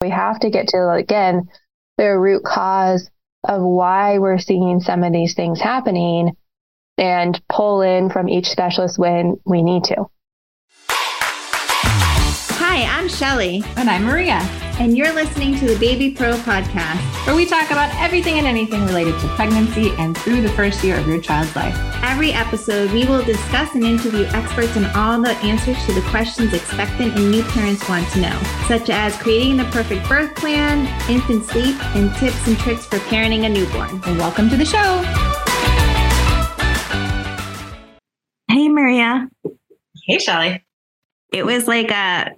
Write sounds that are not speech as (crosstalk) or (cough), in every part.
We have to get to, again, the root cause of why we're seeing some of these things happening and pull in from each specialist when we need to. Hi, I'm Shelly. And I'm Maria. And you're listening to the Baby Pro podcast, where we talk about everything and anything related to pregnancy and through the first year of your child's life. Every episode, we will discuss and interview experts on all the answers to the questions expectant and new parents want to know, such as creating the perfect birth plan, infant sleep, and tips and tricks for parenting a newborn. And welcome to the show. Hey, Maria. Hey, Shelly. It was like a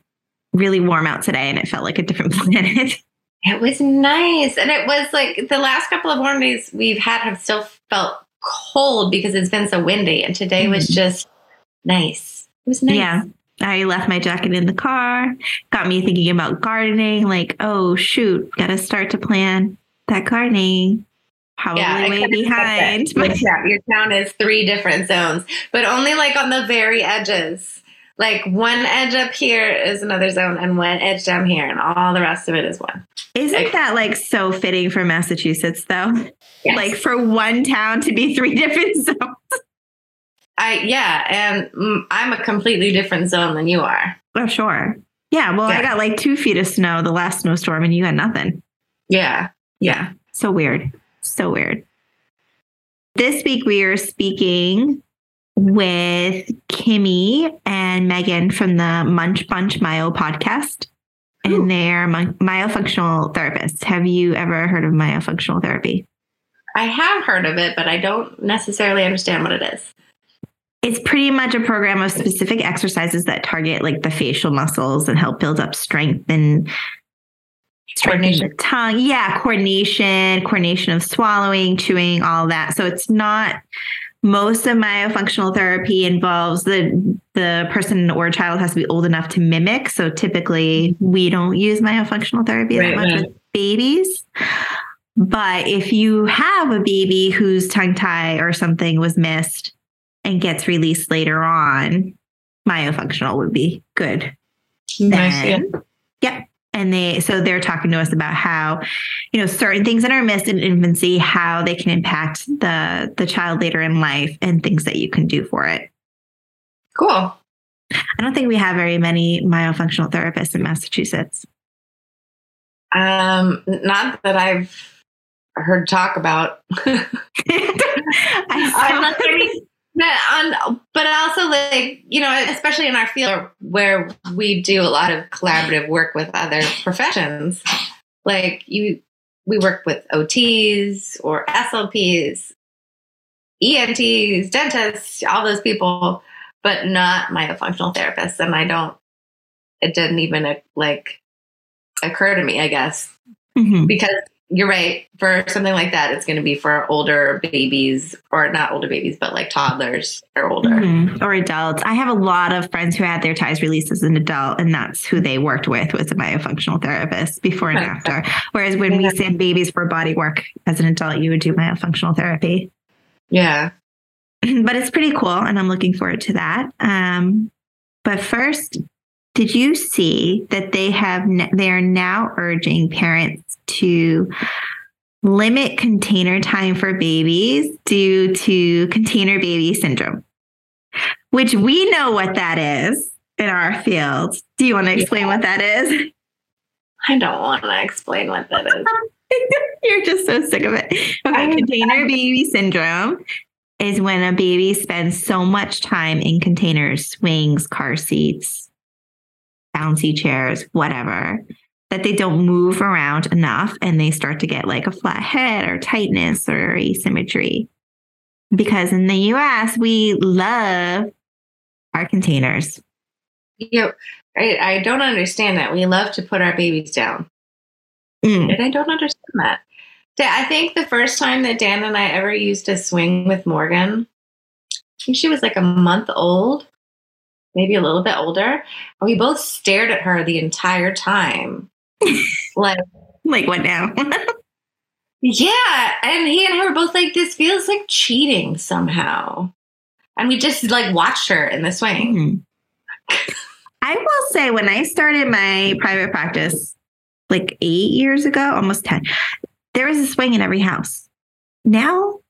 really warm out today and it felt like a different (laughs) planet. It was nice. And it was like the last couple of warm days we've had have still felt cold because it's been so windy. And today was mm-hmm. just nice. It was nice. Yeah. I left my jacket in the car, got me thinking about gardening. Like, oh, shoot, got to start to plan that gardening. Probably yeah, way behind. But yeah, your town is three different zones, but only like on the very edges like one edge up here is another zone and one edge down here and all the rest of it is one. Isn't like, that like so fitting for massachusetts though? Yes. like for one town to be (laughs) three different zones? I yeah and i'm a completely different zone than you are. Oh sure. Yeah well yeah. i got like two feet of snow the last snowstorm and you got nothing. Yeah. Yeah. So weird. So weird. This week we are speaking with Kimi and Megan from the Munch Bunch Myo podcast. And they're myofunctional therapists. Have you ever heard of myofunctional therapy? I have heard of it, but I don't necessarily understand what it is. It's pretty much a program of specific exercises that target like the facial muscles and help build up strength and coordination the tongue. Yeah, coordination, coordination of swallowing, chewing, all that. So it's not most of myofunctional therapy involves the the person or child has to be old enough to mimic. So typically, we don't use myofunctional therapy right, that much right. with babies. But if you have a baby whose tongue tie or something was missed and gets released later on, myofunctional would be good. Nice. Then, yeah. Yep and they so they're talking to us about how you know certain things that are missed in infancy how they can impact the the child later in life and things that you can do for it. Cool. I don't think we have very many myofunctional therapists in massachusetts. Um not that i've heard talk about. (laughs) (laughs) I I'm not on, but also like you know, especially in our field where we do a lot of collaborative work with other professions, like you, we work with OTs or SLPs, ENTs, dentists, all those people, but not myofunctional therapists. And I don't. It didn't even like occur to me, I guess, mm-hmm. because you're right. For something like that, it's going to be for older babies, or not older babies, but like toddlers or older, mm-hmm. or adults. I have a lot of friends who had their ties released as an adult, and that's who they worked with was a myofunctional therapist before and after. Whereas when we send babies for body work as an adult, you would do myofunctional therapy. Yeah, (clears throat) but it's pretty cool, and I'm looking forward to that. Um, but first, did you see that they have they are now urging parents to limit container time for babies due to container baby syndrome, which we know what that is in our field. Do you want to explain what that is? (laughs) I don't want to explain what that is. (laughs) You're just so sick of it. Okay, container baby syndrome is when a baby spends so much time in containers, swings, car seats, bouncy chairs, whatever, that they don't move around enough and they start to get like a flat head or tightness or asymmetry. Because in the US, we love our containers. You know, I, I don't understand that. We love to put our babies down. Mm. And I don't understand that. I think the first time that Dan and I ever used a swing with Morgan, I think she was like a month old, maybe a little bit older. And we both stared at her the entire time (laughs) like, like what now? (laughs) yeah, and he and I were both like, this feels like cheating somehow, and we just like watched her in the swing. Mm-hmm. I will say, when I started my private practice like eight years ago, almost 10, there was a swing in every house. Now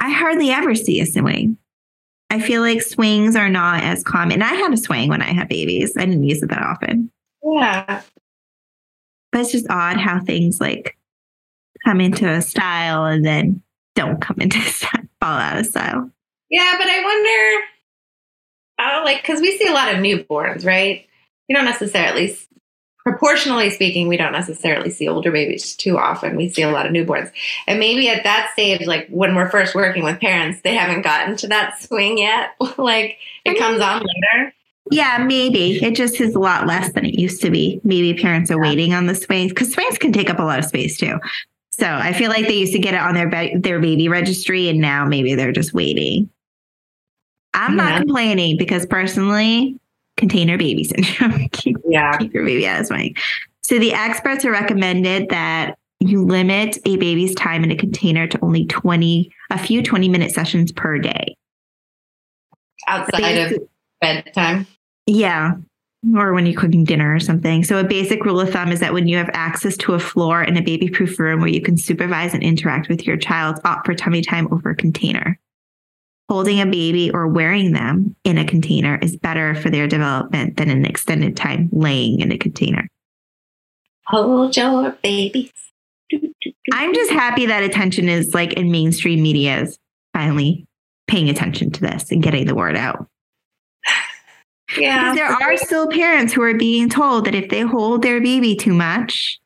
I hardly ever see a swing. I feel like swings are not as common. I had a swing when I had babies. I didn't use it that often. Yeah. But it's just odd how things like come into a style and then don't come (laughs) into style, fall out of style. Yeah, but I wonder, oh, like, because we see a lot of newborns, right? You don't necessarily proportionally speaking, we don't necessarily see older babies too often. We see a lot of newborns. And maybe at that stage, like when we're first working with parents, they haven't gotten to that swing yet. (laughs) like it mm-hmm. comes on later. Yeah, maybe. It just is a lot less than it used to be. Maybe parents are waiting on the swings because swings can take up a lot of space too. So I feel like they used to get it on their ba- their baby registry, and now maybe they're just waiting. I'm yeah. not complaining because personally, container baby syndrome. (laughs) keep, yeah. keep your baby out of. So the experts are recommended that you limit a baby's time in a container to only 20, a few 20 minute sessions per day. Outside of bedtime? Yeah. Or when you're cooking dinner or something. So, a basic rule of thumb is that when you have access to a floor in a baby proof room where you can supervise and interact with your child, opt for tummy time over a container holding a baby or wearing them in a container is better for their development than an extended time laying in a container. Hold your baby. I'm just happy that attention is like in mainstream media is finally paying attention to this and getting the word out. (laughs) Yeah. Because there are still parents who are being told that if they hold their baby too much,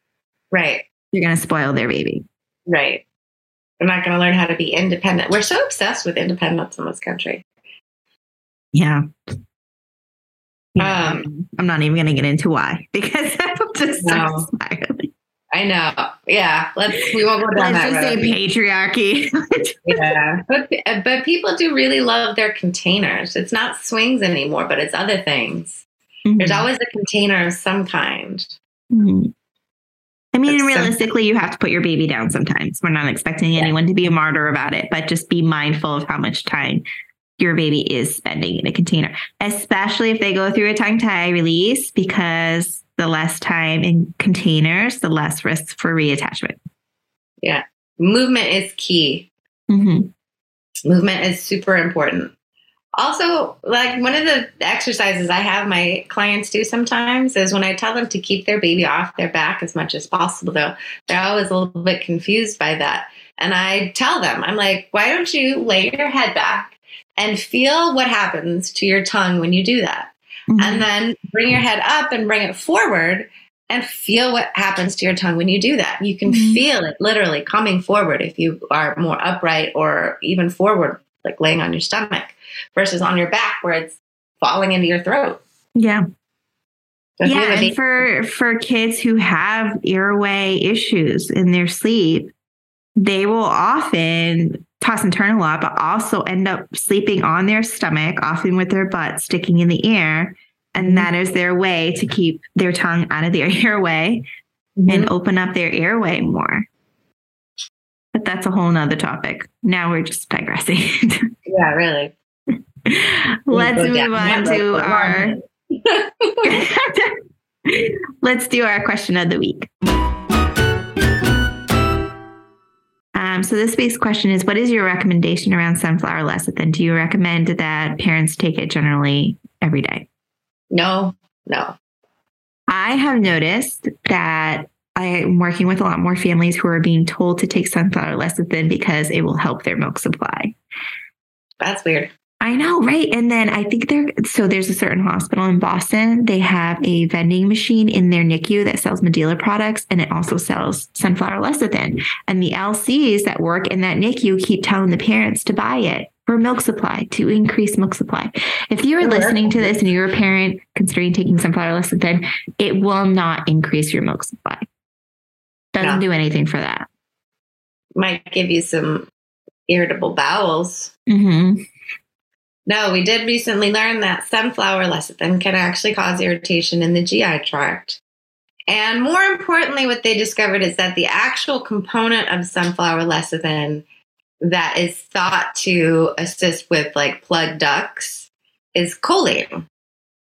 right, you're going to spoil their baby. Right. They're not going to learn how to be independent. We're so obsessed with independence in this country. Yeah. Um, I'm not even going to get into why (laughs) because I'm just no. smiling. I know. Yeah. Let's, we won't go down Let's that just say patriarchy. (laughs) yeah. But, but people do really love their containers. It's not swings anymore, but it's other things. Mm-hmm. There's always a container of some kind. Mm-hmm. I mean, realistically, you have to put your baby down sometimes. We're not expecting yeah. anyone to be a martyr about it, but just be mindful of how much time your baby is spending in a container, especially if they go through a tongue tie release, because the less time in containers, the less risk for reattachment. Yeah. Movement is key. Mm-hmm. Movement is super important also like one of the exercises i have my clients do sometimes is when i tell them to keep their baby off their back as much as possible though they're always a little bit confused by that and i tell them i'm like why don't you lay your head back and feel what happens to your tongue when you do that mm-hmm. and then bring your head up and bring it forward and feel what happens to your tongue when you do that you can mm-hmm. feel it literally coming forward if you are more upright or even forward like laying on your stomach versus on your back where it's falling into your throat. Yeah. yeah, and for for kids who have airway issues in their sleep, they will often toss and turn a lot, but also end up sleeping on their stomach, often with their butt sticking in the air. And mm-hmm. that is their way to keep their tongue out of their (laughs) airway mm-hmm. and open up their airway more. But that's a whole nother topic. Now we're just digressing. (laughs) yeah, really. (laughs) Let's move on to our. (laughs) Let's do our question of the week. Um, so this week's question is: What is your recommendation around sunflower lecithin? Do you recommend that parents take it generally every day? No, no. I have noticed that I am working with a lot more families who are being told to take sunflower lecithin because it will help their milk supply. That's weird. I know, right? And then I think there, so there's a certain hospital in Boston. They have a vending machine in their NICU that sells Medela products and it also sells sunflower lecithin. And the LCs that work in that NICU keep telling the parents to buy it for milk supply to increase milk supply. If you are listening to this and you're a parent considering taking sunflower lecithin, it will not increase your milk supply. Doesn't no. do anything for that. Might give you some irritable bowels. Mm-hmm. No, we did recently learn that sunflower lecithin can actually cause irritation in the GI tract. And more importantly, what they discovered is that the actual component of sunflower lecithin that is thought to assist with like plugged ducts is choline.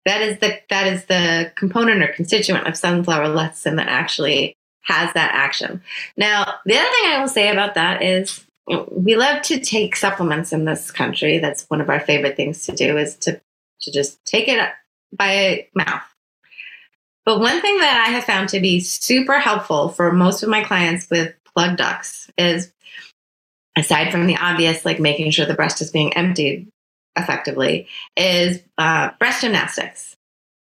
that is the that is the component or constituent of sunflower lecithin that actually has that action. Now, the other thing I will say about that is we love to take supplements in this country. That's one of our favorite things to do is to to just take it by mouth. But one thing that I have found to be super helpful for most of my clients with plug ducts is aside from the obvious, like making sure the breast is being emptied effectively, is uh, breast gymnastics.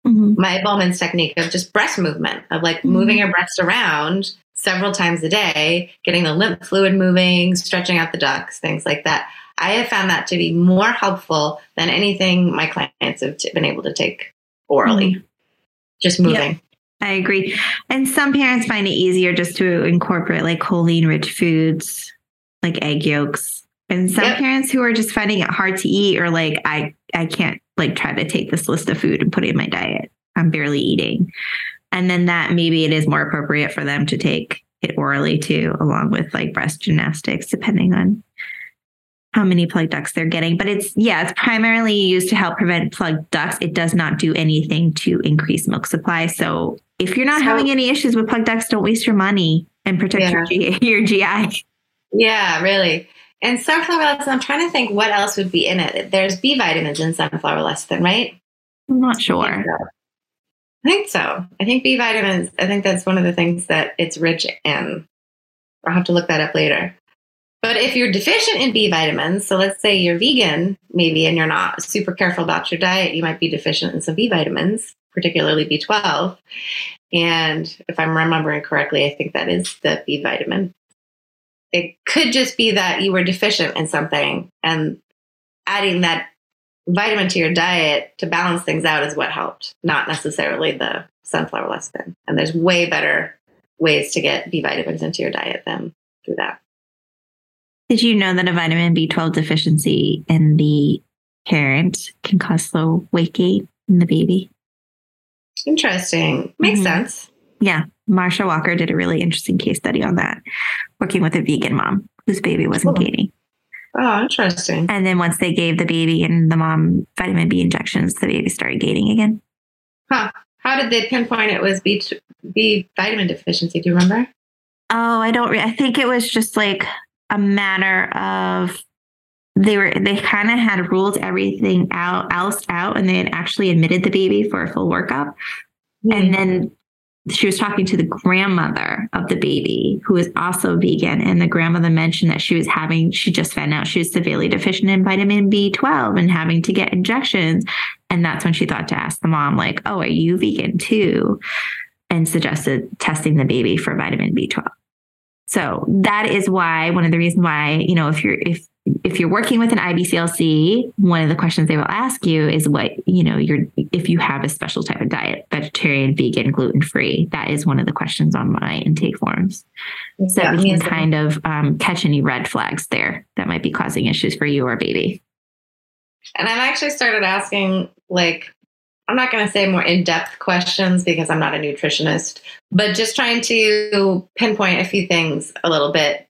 Mm-hmm. Maya Bolman's technique of just breast movement, of like mm-hmm. moving your breast around several times a day, getting the lymph fluid moving, stretching out the ducts, things like that. I have found that to be more helpful than anything my clients have been able to take orally. Mm-hmm. Just moving. Yep. I agree. And some parents find it easier just to incorporate like choline rich foods like egg yolks. And some yep. parents who are just finding it hard to eat or like I I can't like try to take this list of food and put it in my diet. I'm barely eating. And then that maybe it is more appropriate for them to take it orally too, along with like breast gymnastics, depending on how many plug ducts they're getting. But it's, yeah, it's primarily used to help prevent plug ducts. It does not do anything to increase milk supply. So if you're not so, having any issues with plug ducts, don't waste your money and protect yeah. (laughs) your, your GI. Yeah, really. And sunflower lecithin, I'm trying to think what else would be in it. There's B vitamins in sunflower lecithin, right? I'm not sure. I think, so. I think B vitamins, I think that's one of the things that it's rich in. I'll have to look that up later. But if you're deficient in B vitamins, so let's say you're vegan, maybe, and you're not super careful about your diet, you might be deficient in some B vitamins, particularly B12. And if I'm remembering correctly, I think that is the B vitamin it could just be that you were deficient in something and adding that vitamin to your diet to balance things out is what helped, not necessarily the sunflower lecithin. And there's way better ways to get B vitamins into your diet than through that. Did you know that a vitamin B12 deficiency in the parent can cause slow weight gain in the baby? Interesting. Makes mm-hmm. sense. Yeah. Marsha Walker did a really interesting case study on that, working with a vegan mom whose baby wasn't cool. gaining. Oh, interesting. And then once they gave the baby and the mom vitamin B injections, the baby started gaining again. Huh. How did they pinpoint it was B, B vitamin deficiency? Do you remember? Oh, I don't. Re- I think it was just like a matter of they were they kind of had ruled everything out else out, and they had actually admitted the baby for a full workup, mm-hmm. and then she was talking to the grandmother of the baby who is also vegan and the grandmother mentioned that she was having she just found out she was severely deficient in vitamin b12 and having to get injections. And that's when she thought to ask the mom like oh are you vegan too? and suggested testing the baby for vitamin b12 so that is why one of the reasons why you know if you're if if you're working with an IBCLC, one of the questions they will ask you is what, you know, you're if you have a special type of diet, vegetarian, vegan, gluten free. That is one of the questions on my intake forms. So yeah, we can kind of um, catch any red flags there that might be causing issues for you or baby. And I've actually started asking, like, I'm not going to say more in depth questions because I'm not a nutritionist, but just trying to pinpoint a few things a little bit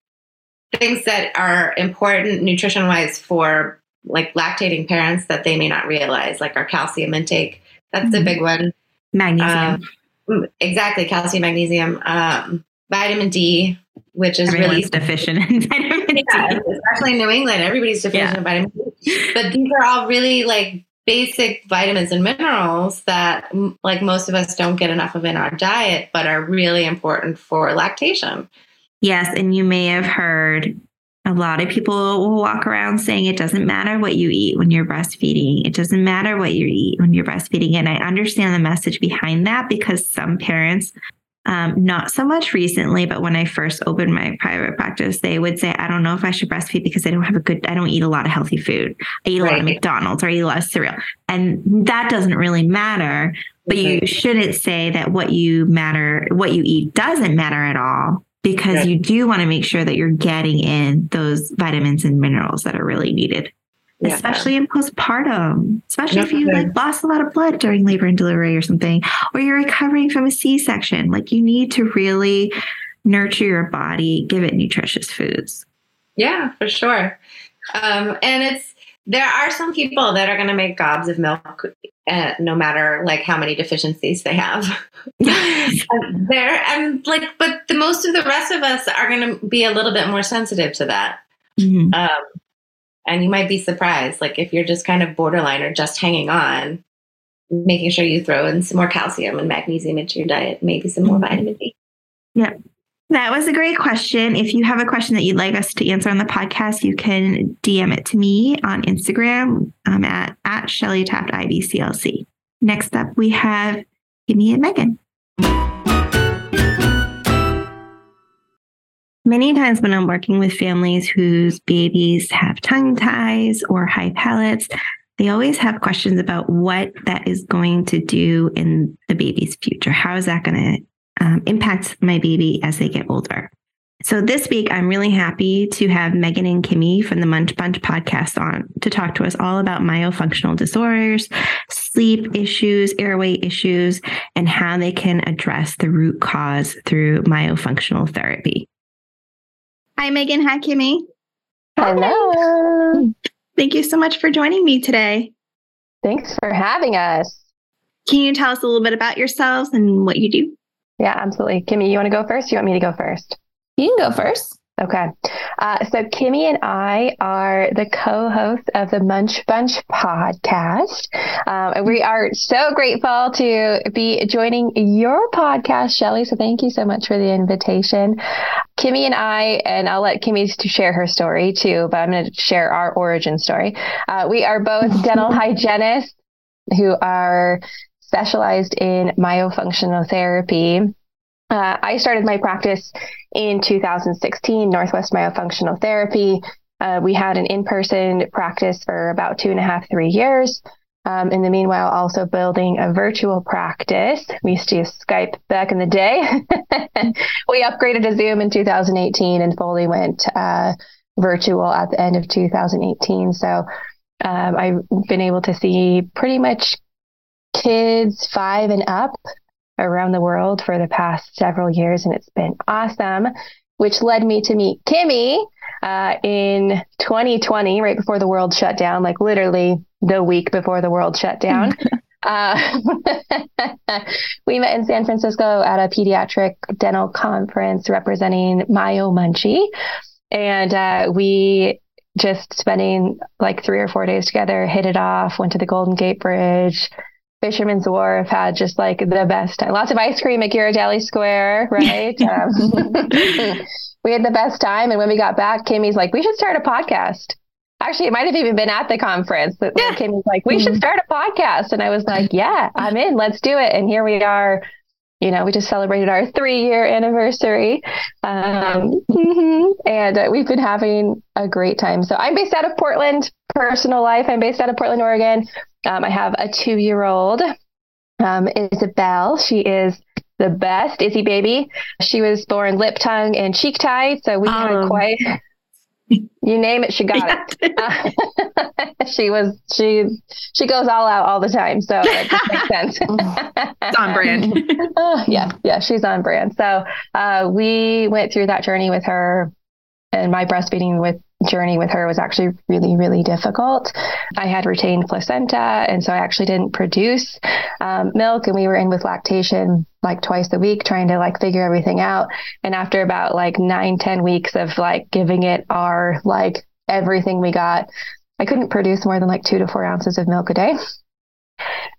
things that are important nutrition wise for like lactating parents that they may not realize, like our calcium intake. That's mm-hmm. the big one. Magnesium. Um, exactly, calcium, magnesium, um, vitamin D, which is Everyone's really deficient in (laughs) vitamin yeah, D. Especially in New England, everybody's deficient yeah. in vitamin D. But these are all really like basic vitamins and minerals that like most of us don't get enough of in our diet, but are really important for lactation. Yes. And you may have heard a lot of people will walk around saying it doesn't matter what you eat when you're breastfeeding. It doesn't matter what you eat when you're breastfeeding. And I understand the message behind that because some parents, um, not so much recently, but when I first opened my private practice, they would say, I don't know if I should breastfeed because I don't have a good, I don't eat a lot of healthy food. I eat a right. lot of McDonald's or I eat a lot of cereal. And that doesn't really matter. But you shouldn't say that what you matter, what you eat doesn't matter at all because you do want to make sure that you're getting in those vitamins and minerals that are really needed, yeah. especially in postpartum, especially if you like lost a lot of blood during labor and delivery or something, or you're recovering from a C section. Like you need to really nurture your body, give it nutritious foods. Yeah, for sure. Um, and it's there are some people that are going to make gobs of milk uh, no matter like how many deficiencies they have (laughs) there and like but the most of the rest of us are going to be a little bit more sensitive to that mm-hmm. um, and you might be surprised like if you're just kind of borderline or just hanging on making sure you throw in some more calcium and magnesium into your diet maybe some more mm-hmm. vitamin d yeah that was a great question. If you have a question that you'd like us to answer on the podcast, you can DM it to me on Instagram um, at, at Shelly Taft IBCLC. Next up, we have Kimi and Megan. Many times when I'm working with families whose babies have tongue ties or high palates, they always have questions about what that is going to do in the baby's future. How is that going to um, impacts my baby as they get older. So this week, I'm really happy to have Megan and Kimi from the Munch Bunch podcast on to talk to us all about myofunctional disorders, sleep issues, airway issues, and how they can address the root cause through myofunctional therapy. Hi, Megan. Hi, Kimi. Hello. Thank you so much for joining me today. Thanks for having us. Can you tell us a little bit about yourselves and what you do? Yeah, absolutely. Kimi, you want to go first? You want me to go first? You can go first. Okay. Uh, so Kimi and I are the co-hosts of the Munch Bunch podcast. Um, we are so grateful to be joining your podcast, Shelly. So thank you so much for the invitation. Kimi and I, and I'll let Kimi to share her story too, but I'm going to share our origin story. Uh, we are both (laughs) dental hygienists who are specialized in myofunctional therapy. Uh, I started my practice in 2016, Northwest Myofunctional Therapy. Uh, we had an in person practice for about two and a half, three years. Um, in the meanwhile, also building a virtual practice. We used to use Skype back in the day. (laughs) we upgraded to Zoom in 2018 and fully went uh, virtual at the end of 2018. So um, I've been able to see pretty much kids five and up around the world for the past several years, and it's been awesome. Which led me to meet Kimi uh, in 2020, right before the world shut down, like literally the week before the world shut down. uh, (laughs) (laughs) we met in San Francisco at a pediatric dental conference representing Myo Munchee. And uh, we just spending like three or four days together, hit it off, went to the Golden Gate Bridge, Fisherman's Wharf had just like the best time. Lots of ice cream at Ghirardelli Square, (laughs) right? um, (laughs) we had the best time. And when we got back, Kimi's like, we should start a podcast. Actually, it might have even been at the conference that yeah. (laughs) Kimi's like, we should start a podcast. And I was like, yeah, I'm in. Let's do it. And here we are. You know, we just celebrated our three year anniversary. Um, mm-hmm. And uh, we've been having a great time. So I'm based out of Portland, personal life. I'm based out of Portland, Oregon. Um, I have a two year old, um, Isabel. She is the best Izzy baby. She was born lip, tongue, and cheek tied. So we um, had quite. You name it, she got it. (laughs) Uh, (laughs) she was she she goes all out all the time, so it just makes (laughs) sense. it's on brand. uh, yeah, yeah, she's on brand. So uh, we went through that journey with her, and my breastfeeding with journey with her was actually really, really difficult. I had retained placenta, and so I actually didn't produce um, milk, and we were in with lactation like twice a week, trying to like figure everything out. And after about like nine, ten weeks of like giving it our like everything we got, I couldn't produce more than like two to four ounces of milk a day.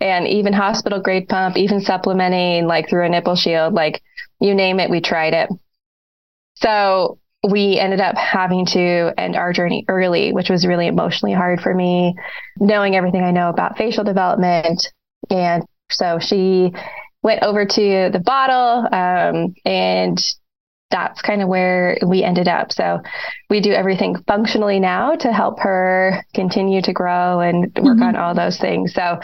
And even hospital grade pump, even supplementing like through a nipple shield, like you name it, we tried it. So we ended up having to end our journey early, which was really emotionally hard for me, knowing everything I know about facial development. And so she went over to the bottle, um, and that's kind of where we ended up. So we do everything functionally now to help her continue to grow and work mm-hmm. on all those things. So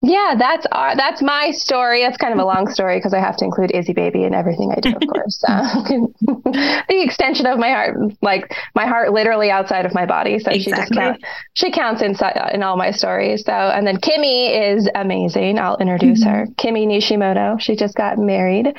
yeah, that's our, that's my story. That's kind of a long story because I have to include Izzy Baby in everything I do, of course. (laughs) Uh, (laughs) the extension of my heart, like my heart, literally outside of my body. So exactly. she just counts. She counts inside in all my stories. So, and then Kimi is amazing. I'll introduce mm-hmm. her. Kimi Nishimoto. She just got married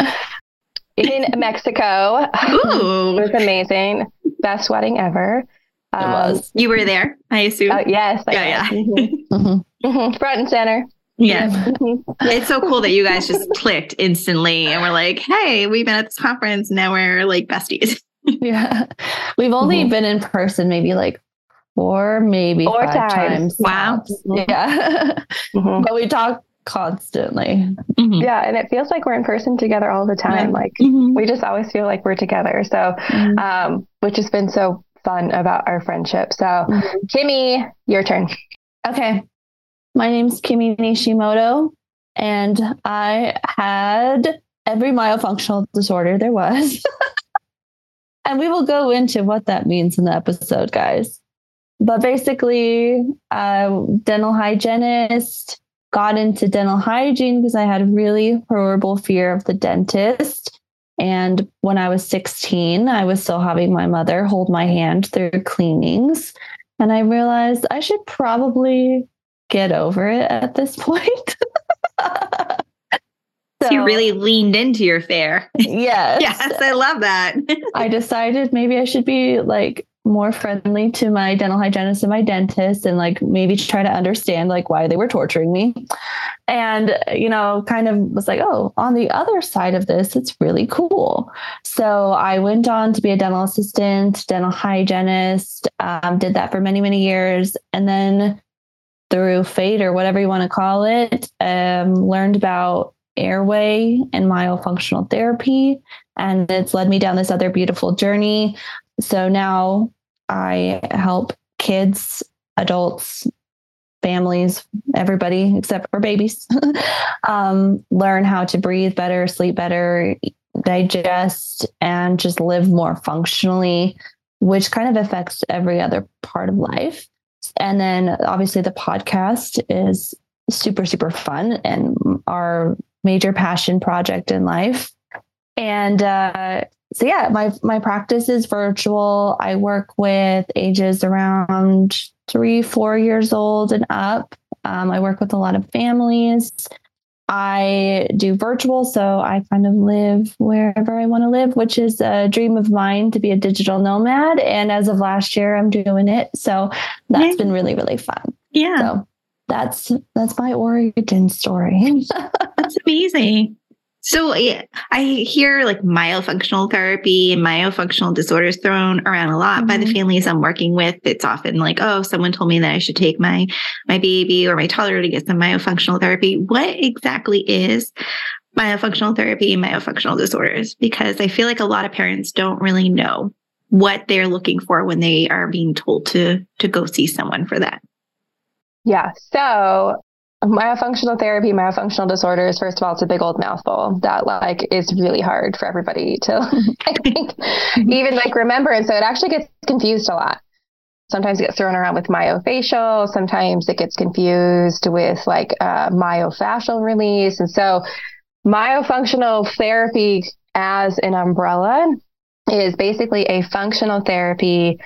(laughs) in Mexico. Ooh. it was amazing. Best wedding ever. Um, it was. You were there, I assume. Uh, yes. I yeah, yeah. Mm-hmm. mm-hmm. Mm-hmm. Front and center. Yeah. (laughs) Mm-hmm. it's so cool that you guys just clicked instantly and we're like, hey, we've been at this conference. Now we're like besties. (laughs) yeah. We've only mm-hmm. been in person maybe like four, maybe four five times. times. Wow. Yeah. (laughs) Mm-hmm. but we talk constantly. Mm-hmm. Yeah. And it feels like we're in person together all the time. Yeah. Like mm-hmm. we just always feel like we're together. So, um, which has been so fun about our friendship. So, Kimi, your turn. Okay. My name's Kimi Nishimoto, and I had every myofunctional disorder there was. (laughs) and we will go into what that means in the episode, guys. But basically, uh, dental hygienist, got into dental hygiene because I had a really horrible fear of the dentist. And when I was 16, I was still having my mother hold my hand through cleanings. And I realized I should probably get over it at this point. (laughs) so, you really leaned into your fair. Yes. yes, I love that. (laughs) I decided maybe I should be like more friendly to my dental hygienist and my dentist and like maybe try to understand like why they were torturing me and you know kind of was like oh on the other side of this it's really cool so i went on to be a dental assistant dental hygienist um, did that for many many years and then through fate or whatever you want to call it, um, learned about airway and myofunctional therapy. And it's led me down this other beautiful journey. So now I help kids, adults, families, everybody except for babies, (laughs) um, learn how to breathe better, sleep better, digest, and just live more functionally, which kind of affects every other part of life. And then obviously the podcast is super, super fun and our major passion project in life. And uh, so yeah, my my practice is virtual. I work with ages around three, four years old and up. Um, I work with a lot of families. I do virtual, so I kind of live wherever I want to live, which is a dream of mine to be a digital nomad. And as of last year, I'm doing it. So that's yeah. been really, really fun. Yeah. So that's that's my origin story. (laughs) that's amazing. So I hear like myofunctional therapy and myofunctional disorders thrown around a lot mm-hmm. by the mm-hmm. families I'm working with. It's often like, oh, someone told me that I should take my my baby or my toddler to get some myofunctional therapy. What exactly is myofunctional therapy and myofunctional disorders? Because I feel like a lot of parents don't really know what they're looking for when they are being told to to go see someone for that. Yeah. So myofunctional therapy, myofunctional disorders, first of all, it's a big old mouthful that like is really hard for everybody to (laughs) I think even like remember. And so it actually gets confused a lot. Sometimes it gets thrown around with myofascial. Sometimes it gets confused with like uh, myofascial release. And so myofunctional therapy as an umbrella is basically a functional therapy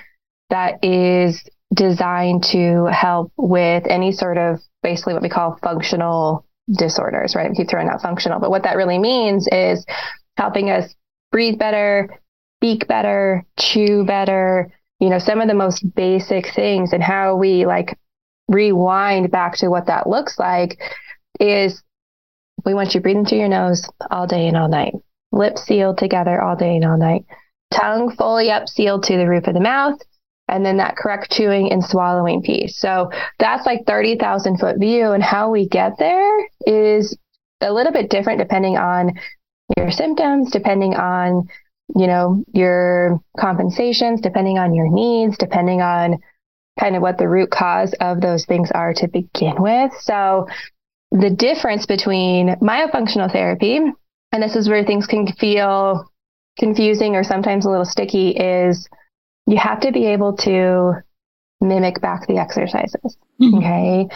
that is designed to help with any sort of basically what we call functional disorders, right? We keep throwing out functional, but what that really means is helping us breathe better, speak better, chew better, you know, some of the most basic things and how we like rewind back to what that looks like is we want you breathing through your nose all day and all night, lips sealed together all day and all night, tongue fully up sealed to the roof of the mouth, and then that correct chewing and swallowing piece. So that's like 30,000 foot view. And how we get there is a little bit different depending on your symptoms, depending on, you know, your compensations, depending on your needs, depending on kind of what the root cause of those things are to begin with. So the difference between myofunctional therapy, and this is where things can feel confusing or sometimes a little sticky, is you have to be able to mimic back the exercises. Mm-hmm. Okay.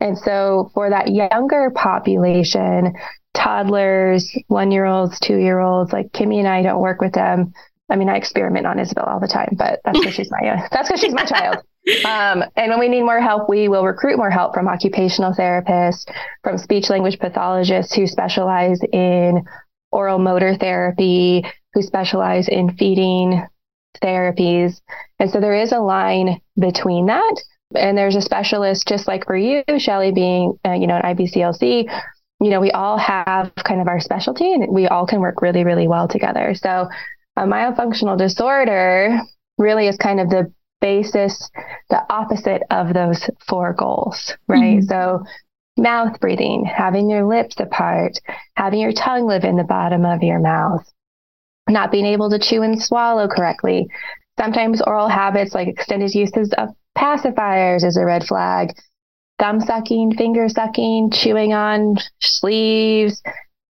And so for that younger population, toddlers, one year olds, two year olds, like Kimi and I don't work with them. I mean, I experiment on Isabel all the time, but that's because she's my uh, (laughs) that's because she's my child. (laughs) Um, and when we need more help, we will recruit more help from occupational therapists, from speech language pathologists who specialize in oral motor therapy, who specialize in feeding therapies. And so there is a line between that. And there's a specialist, just like for you, Shelly, being, uh, you know, an IBCLC, you know, we all have kind of our specialty and we all can work really, really well together. So a myofunctional disorder really is kind of the basis, the opposite of those four goals, right? Mm-hmm. So mouth breathing, having your lips apart, having your tongue live in the bottom of your mouth, not being able to chew and swallow correctly. Sometimes oral habits like extended uses of pacifiers is a red flag. Thumb sucking, finger sucking, chewing on sleeves,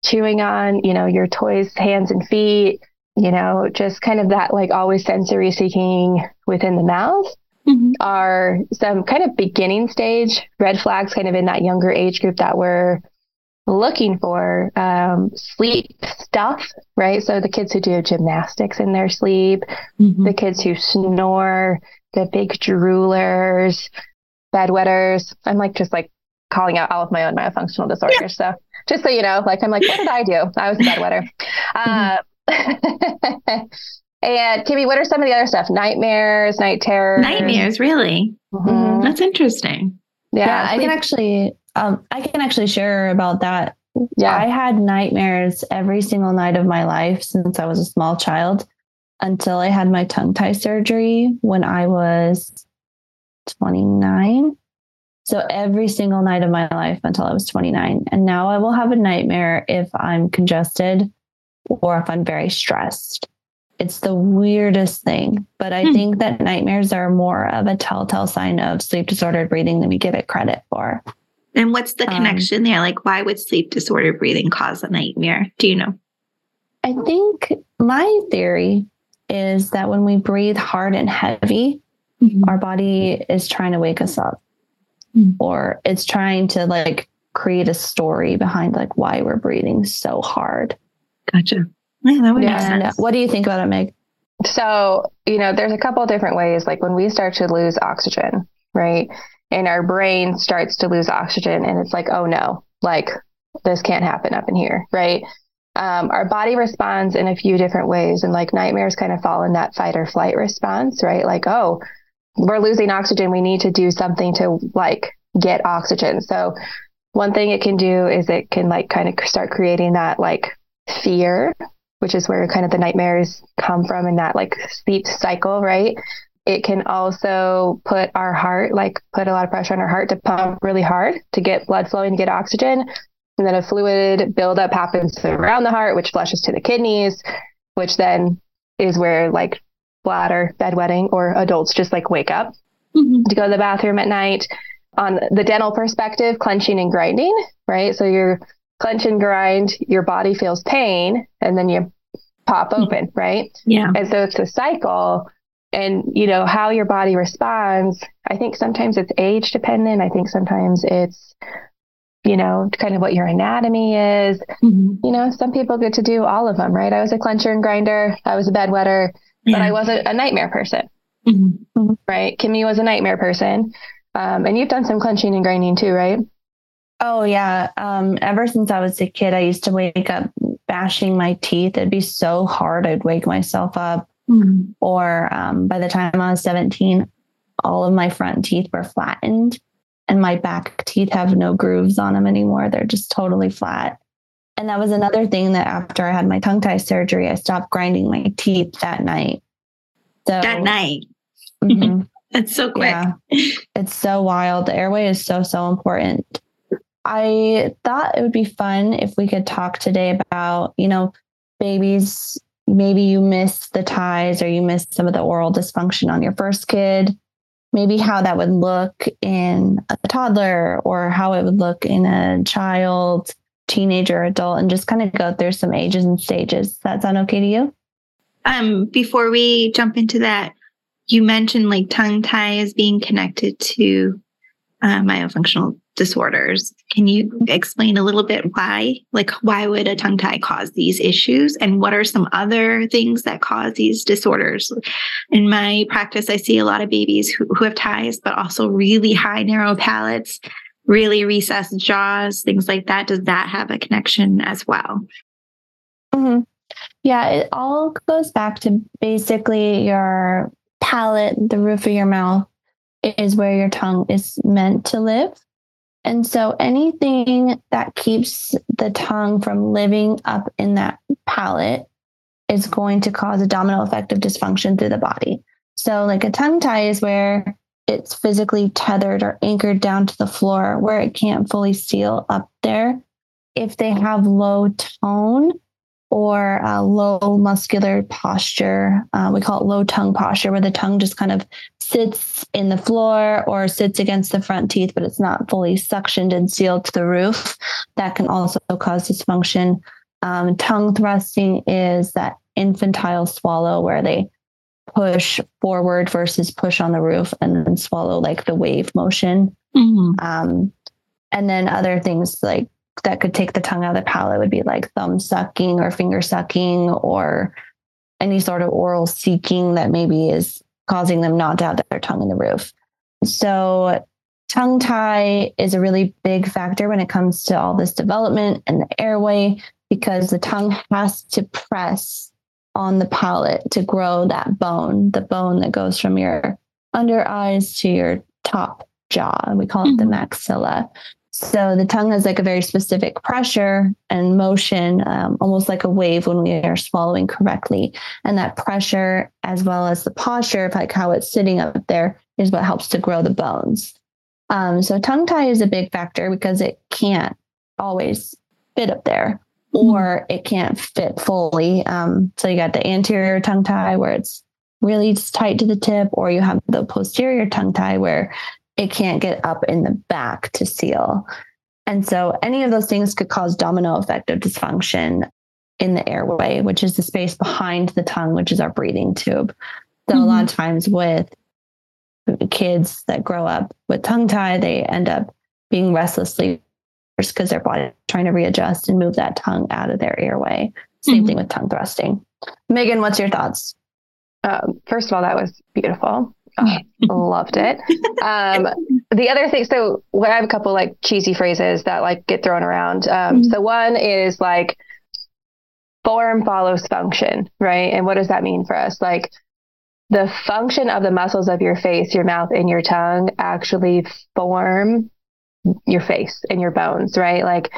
chewing on, you know, your toys' hands and feet, you know, just kind of that like always sensory seeking within the mouth mm-hmm. are some kind of beginning stage red flags, kind of in that younger age group that we're looking for. Um, sleep stuff, right? So the kids who do gymnastics in their sleep, mm-hmm. the kids who snore, the big droolers, bedwetters. I'm like just like calling out all of my own myofunctional disorders. Yeah. So just so you know, like I'm like, what did I do? I was a bedwetter. Mm-hmm. Uh, (laughs) And Kimi, what are some of the other stuff? Nightmares, night terrors. Nightmares, really? Mm-hmm. That's interesting. Yeah, yeah I can actually, um, I can actually share about that. Yeah, I had nightmares every single night of my life since I was a small child until I had my tongue tie surgery when I was 29. So every single night of my life until I was 29. And now I will have a nightmare if I'm congested or if I'm very stressed. It's the weirdest thing. But I hmm. think that nightmares are more of a telltale sign of sleep disordered breathing than we give it credit for. And what's the um, connection um, there? Like, why would sleep disorder breathing cause a nightmare? Do you know? I think my theory is that when we breathe hard and heavy, mm-hmm. our body is trying to wake us up mm-hmm. or it's trying to like create a story behind like why we're breathing so hard. Gotcha. Yeah, that would yeah, make sense. What do you think about it, Meg? So, you know, there's a couple different ways. Like when we start to lose oxygen, right? And our brain starts to lose oxygen, and it's like, oh no, like this can't happen up in here, right? Um, our body responds in a few different ways, and like nightmares kind of fall in that fight or flight response, right? Like, oh, we're losing oxygen. We need to do something to like get oxygen. So, one thing it can do is it can like kind of start creating that like fear which is where kind of the nightmares come from in that like sleep cycle, right? It can also put our heart, like put a lot of pressure on our heart to pump really hard to get blood flowing, to get oxygen. And then a fluid buildup happens around the heart, which flushes to the kidneys, which then is where like bladder, bedwetting, or adults just like wake up mm-hmm. to go to the bathroom at night. On the dental perspective, clenching and grinding, right? So you're clench and grind, your body feels pain, and then you pop mm. open, right? Yeah. And so it's a cycle. And, you know, how your body responds, I think sometimes it's age dependent. I think sometimes it's, you know, kind of what your anatomy is. Mm-hmm. You know, some people get to do all of them, right? I was a clencher and grinder, I was a bedwetter, yeah. but I wasn't a nightmare person, mm-hmm. right? Kimi was a nightmare person. Um, and you've done some clenching and grinding too, right? Oh yeah. Um, ever since I was a kid, I used to wake up bashing my teeth. It'd be so hard. I'd wake myself up. Mm-hmm. Or um, by the time I was 17, all of my front teeth were flattened and my back teeth have no grooves on them anymore. They're just totally flat. And that was another thing that after I had my tongue tie surgery, I stopped grinding my teeth that night. So, that night. Mm-hmm. (laughs) That's so quick. Yeah, it's so wild. The airway is so, so important. I thought it would be fun if we could talk today about, you know, babies. Maybe you missed the ties or you missed some of the oral dysfunction on your first kid. Maybe how that would look in a toddler or how it would look in a child, teenager, adult, and just kind of go through some ages and stages. Does that sound okay to you? Um, before we jump into that, you mentioned like tongue tie ties being connected to uh, myofunctional disorders. Can you explain a little bit why? Like, why would a tongue tie cause these issues? And what are some other things that cause these disorders? In my practice, I see a lot of babies who, who have ties, but also really high narrow palates, really recessed jaws, things like that. Does that have a connection as well? Mm-hmm. Yeah, it all goes back to basically your palate, the roof of your mouth, is where your tongue is meant to live. And so anything that keeps the tongue from living up in that palate is going to cause a domino effect of dysfunction through the body. So, like a tongue tie is where it's physically tethered or anchored down to the floor where it can't fully seal up there. If they have low tone, or uh, low muscular posture. Uh, we call it low tongue posture, where the tongue just kind of sits in the floor or sits against the front teeth, but it's not fully suctioned and sealed to the roof. That can also cause dysfunction. Um, tongue thrusting is that infantile swallow where they push forward versus push on the roof and then swallow like the wave motion. Mm-hmm. Um, and then other things like that could take the tongue out of the palate would be like thumb sucking or finger sucking or any sort of oral seeking that maybe is causing them not to have their tongue in the roof. So, tongue tie is a really big factor when it comes to all this development and the airway because the tongue has to press on the palate to grow that bone, the bone that goes from your under eyes to your top jaw. We call it mm-hmm. the maxilla. So the tongue has like a very specific pressure and motion, um, almost like a wave when we are swallowing correctly. And that pressure, as well as the posture of like how it's sitting up there, is what helps to grow the bones. Um, so tongue tie is a big factor because it can't always fit up there, mm-hmm. or it can't fit fully. Um, so you got the anterior tongue tie where it's really tight to the tip, or you have the posterior tongue tie where it can't get up in the back to seal. And so any of those things could cause domino effect of dysfunction in the airway, which is the space behind the tongue, which is our breathing tube. So mm-hmm. a lot of mm-hmm. times with kids that grow up with tongue tie, they end up being restless sleepers because their body trying to readjust and move that tongue out of their airway. Same mm-hmm. thing with tongue thrusting. Megan, what's your thoughts? Um, first of all, that was beautiful. (laughs) loved it. Um, the other thing, so I have a couple like cheesy phrases that like get thrown around. Um, mm-hmm. So one is like form follows function, right? And what does that mean for us? Like the function of the muscles of your face, your mouth, and your tongue actually form your face and your bones, right? Like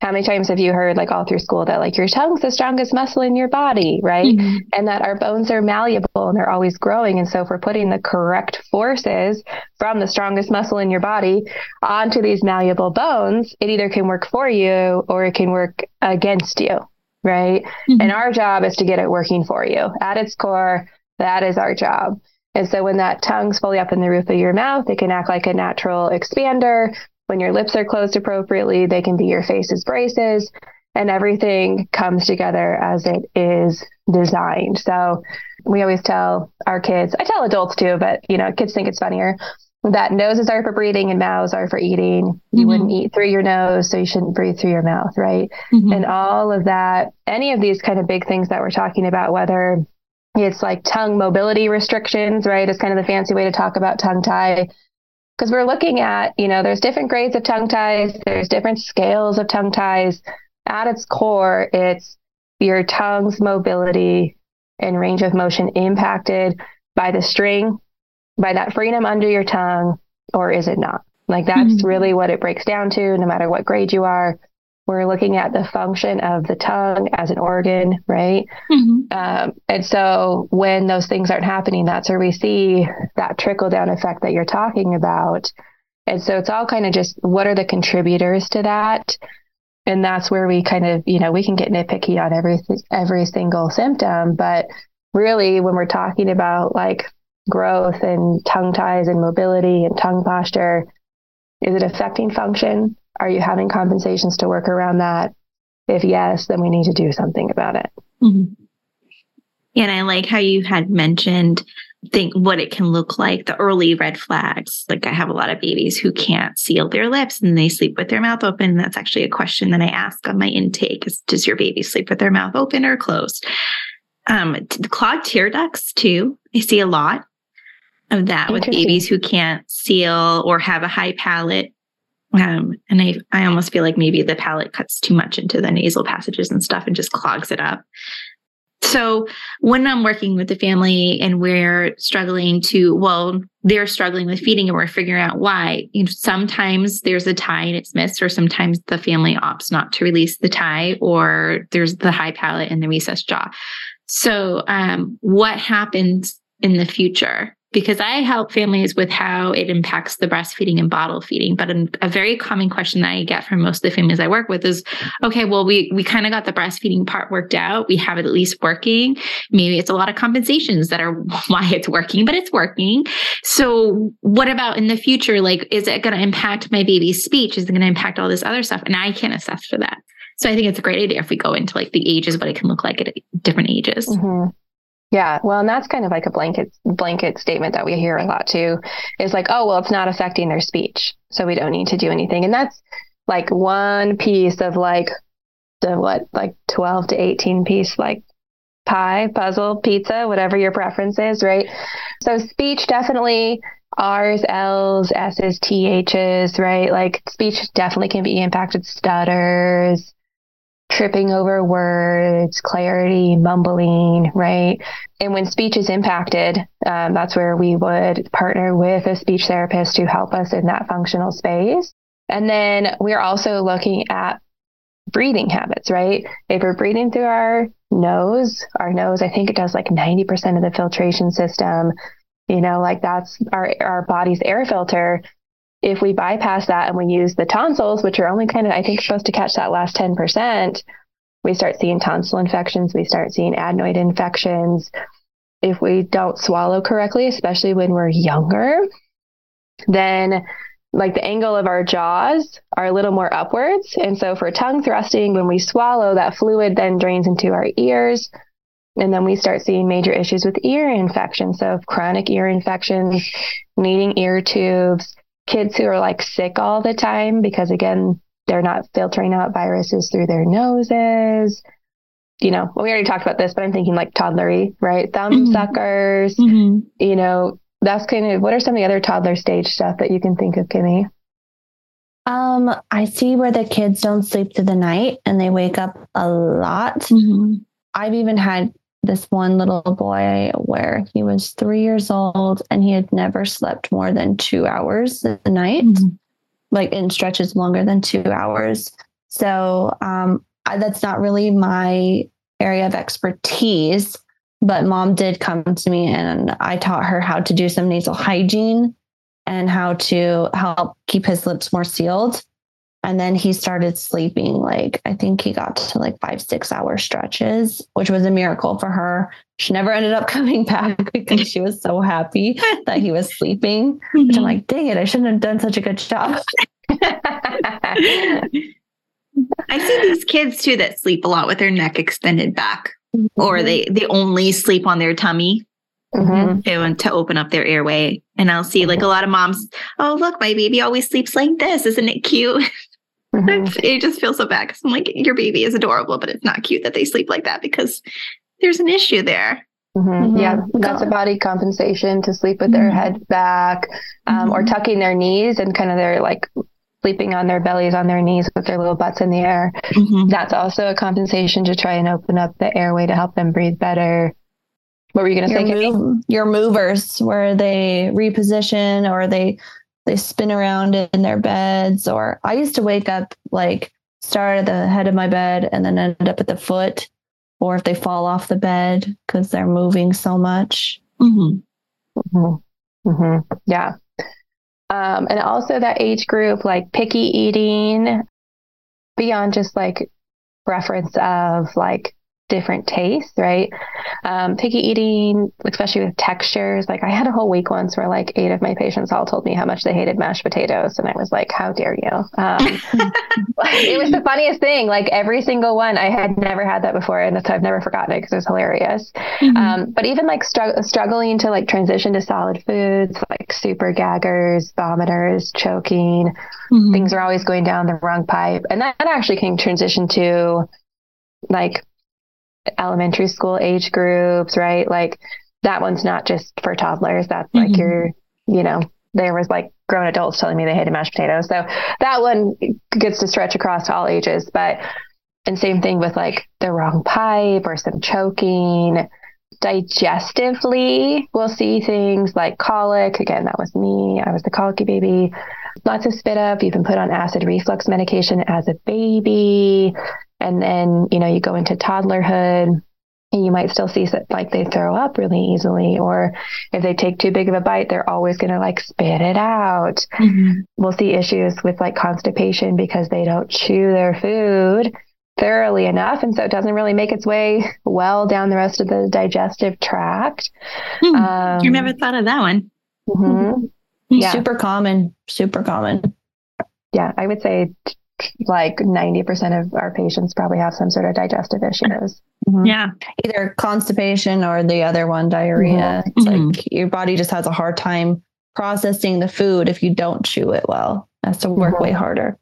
how many times have you heard like all through school that like your tongue's the strongest muscle in your body right? Mm-hmm. and that our bones are malleable and they're always growing. And so if we're putting the correct forces from the strongest muscle in your body onto these malleable bones it either can work for you or it can work against you right? Mm-hmm. and our job is to get it working for you. At its core that is our job. And so when that tongue's fully up in the roof of your mouth, it can act like a natural expander when your lips are closed appropriately, they can be your face's braces, and everything comes together as it is designed. So we always tell our kids, I tell adults too, but you know, kids think it's funnier that noses are for breathing and mouths are for eating. You mm-hmm. wouldn't eat through your nose, so you shouldn't breathe through your mouth, right? Mm-hmm. And all of that, any of these kind of big things that we're talking about, whether it's like tongue mobility restrictions, right? Is kind of the fancy way to talk about tongue tie because we're looking at, you know, there's different grades of tongue ties, there's different scales of tongue ties. At its core, it's your tongue's mobility and range of motion impacted by the string, by that freedom under your tongue, or is it not? Like that's mm-hmm. really what it breaks down to, no matter what grade you are. We're looking at the function of the tongue as an organ, right? Mm-hmm. Um, and so when those things aren't happening, that's where we see that trickle down effect that you're talking about. And so it's all kind of just what are the contributors to that? And that's where we kind of, you know, we can get nitpicky on every every single symptom, but really when we're talking about like growth and tongue ties and mobility and tongue posture, is it affecting function? Are you having compensations to work around that? If yes, then we need to do something about it. Mm-hmm. And I like how you had mentioned think what it can look like, the early red flags. Like I have a lot of babies who can't seal their lips and they sleep with their mouth open. That's actually a question that I ask on my intake is does your baby sleep with their mouth open or closed? Um, the clogged tear ducts too. I see a lot of that with babies who can't seal or have a high palate um, and I, I almost feel like maybe the palate cuts too much into the nasal passages and stuff and just clogs it up. So when I'm working with the family and we're struggling to, well, they're struggling with feeding and we're figuring out why. You know, sometimes there's a tie and it's missed, or sometimes the family opts not to release the tie, or there's the high palate and the recessed jaw. So, um, what happens in the future? Because I help families with how it impacts the breastfeeding and bottle feeding. But a very common question that I get from most of the families I work with is, okay, well, we we kind of got the breastfeeding part worked out. We have it at least working. Maybe it's a lot of compensations that are (laughs) why it's working, but it's working. So what about in the future? Like, is it going to impact my baby's speech? Is it going to impact all this other stuff? And I can't assess for that. So I think it's a great idea if we go into like the ages, what it can look like at different ages. Mm-hmm. Yeah, well, and that's kind of like a blanket blanket statement that we hear a lot too. Is like, oh, well, it's not affecting their speech, so we don't need to do anything. And that's like one piece of like the what, like twelve to eighteen piece like pie, puzzle, pizza, whatever your preference is, right? So speech definitely R's, L's, S's, TH's, right? Like speech definitely can be impacted. Stutters, tripping over words, clarity, mumbling, right? And when speech is impacted, um, that's where we would partner with a speech therapist to help us in that functional space. And then we're also looking at breathing habits, right? If we're breathing through our nose, our nose, I think it does like 90% of the filtration system. You know, like that's our, our body's air filter if we bypass that and we use the tonsils, which are only kind of, I think, supposed to catch that last 10%, we start seeing tonsil infections, we start seeing adenoid infections. If we don't swallow correctly, especially when we're younger, then like the angle of our jaws are a little more upwards. And so for tongue thrusting, when we swallow, that fluid then drains into our ears. And then we start seeing major issues with ear infections. So chronic ear infections, needing ear tubes, kids who are like sick all the time because again they're not filtering out viruses through their noses you know well, we already talked about this but i'm thinking like toddlery right thumb mm-hmm. suckers mm-hmm. you know that's kind of what are some of the other toddler stage stuff that you can think of Kimi um i see where the kids don't sleep through the night and they wake up a lot mm-hmm. i've even had this one little boy where he was three years old and he had never slept more than two hours a night, mm-hmm. like in stretches longer than two hours. So um, I, that's not really my area of expertise. But mom did come to me and I taught her how to do some nasal hygiene and how to help keep his lips more sealed. And then he started sleeping like, I think he got to like five, six hour stretches, which was a miracle for her. She never ended up (laughs) coming back because she was so happy that he was sleeping. Mm-hmm. Which I'm mm-hmm. like, dang it, I shouldn't have done such a good job. (laughs) I see these kids too that sleep a lot with their neck extended back, mm-hmm. or they they only sleep on their tummy. Mm-hmm. To, to open up their airway. And I'll see like a lot of moms, oh, look, my baby always sleeps like this. Isn't it cute? (laughs) Mm-hmm. (laughs) it just feels so bad because I'm like, your baby is adorable, but it's not cute that they sleep like that because there's an issue there. Mm-hmm. mm-hmm. Yeah, that's a body compensation to sleep with their mm-hmm. head back um, or mm-hmm. tucking their knees and kind of their like sleeping on their bellies on their knees with their little butts in the air. That's also a compensation to try and open up the airway to help them breathe better. What were you going to say? Move, your movers, where they reposition or they they spin around in their beds or i used to wake up like start at the head of my bed and then end up at the foot or if they fall off the bed because they're moving so much mm-hmm. Mm-hmm. Mm-hmm. yeah um, and also that age group like picky eating beyond just like preference of like different tastes, right? Um, picky eating, especially with textures. Like I had a whole week once where like eight of my patients all told me how much they hated mashed potatoes, and I was like, "How dare you?" Um, (laughs) it was the funniest thing. Like every single one, I had never had that before, and that's I've never forgotten it because it was hilarious. Mm-hmm. Um, but even like str- struggling to like transition to solid foods, like super gaggers, vomiters, choking, mm-hmm. things are always going down the wrong pipe, and that, that actually can transition to like elementary school age groups, right? Like that one's not just for toddlers. That's mm-hmm. like your, you know, there was like grown adults telling me they hated mashed potatoes. So that one gets to stretch across to all ages. But and same thing with like the wrong pipe or some choking. Digestively, we'll see things like colic. Again, that was me. I was the colicky baby. Lots of spit up. You've been put on acid reflux medication as a baby. And then, you know, you go into toddlerhood and you might still see like they throw up really easily or if they take too big of a bite they're always going to like spit it out mm-hmm. we'll see issues with like constipation because they don't chew their food thoroughly enough and so it doesn't really make its way well down the rest of the digestive tract hmm. um, you never thought of that one mm-hmm. (laughs) yeah. super common super common yeah i would say like 90% of our patients probably have some sort of digestive issues. Mm-hmm. Yeah. Either constipation or the other one, diarrhea. Mm-hmm. It's mm-hmm. like your body just has a hard time processing the food if you don't chew it well. It has to work mm-hmm. way harder.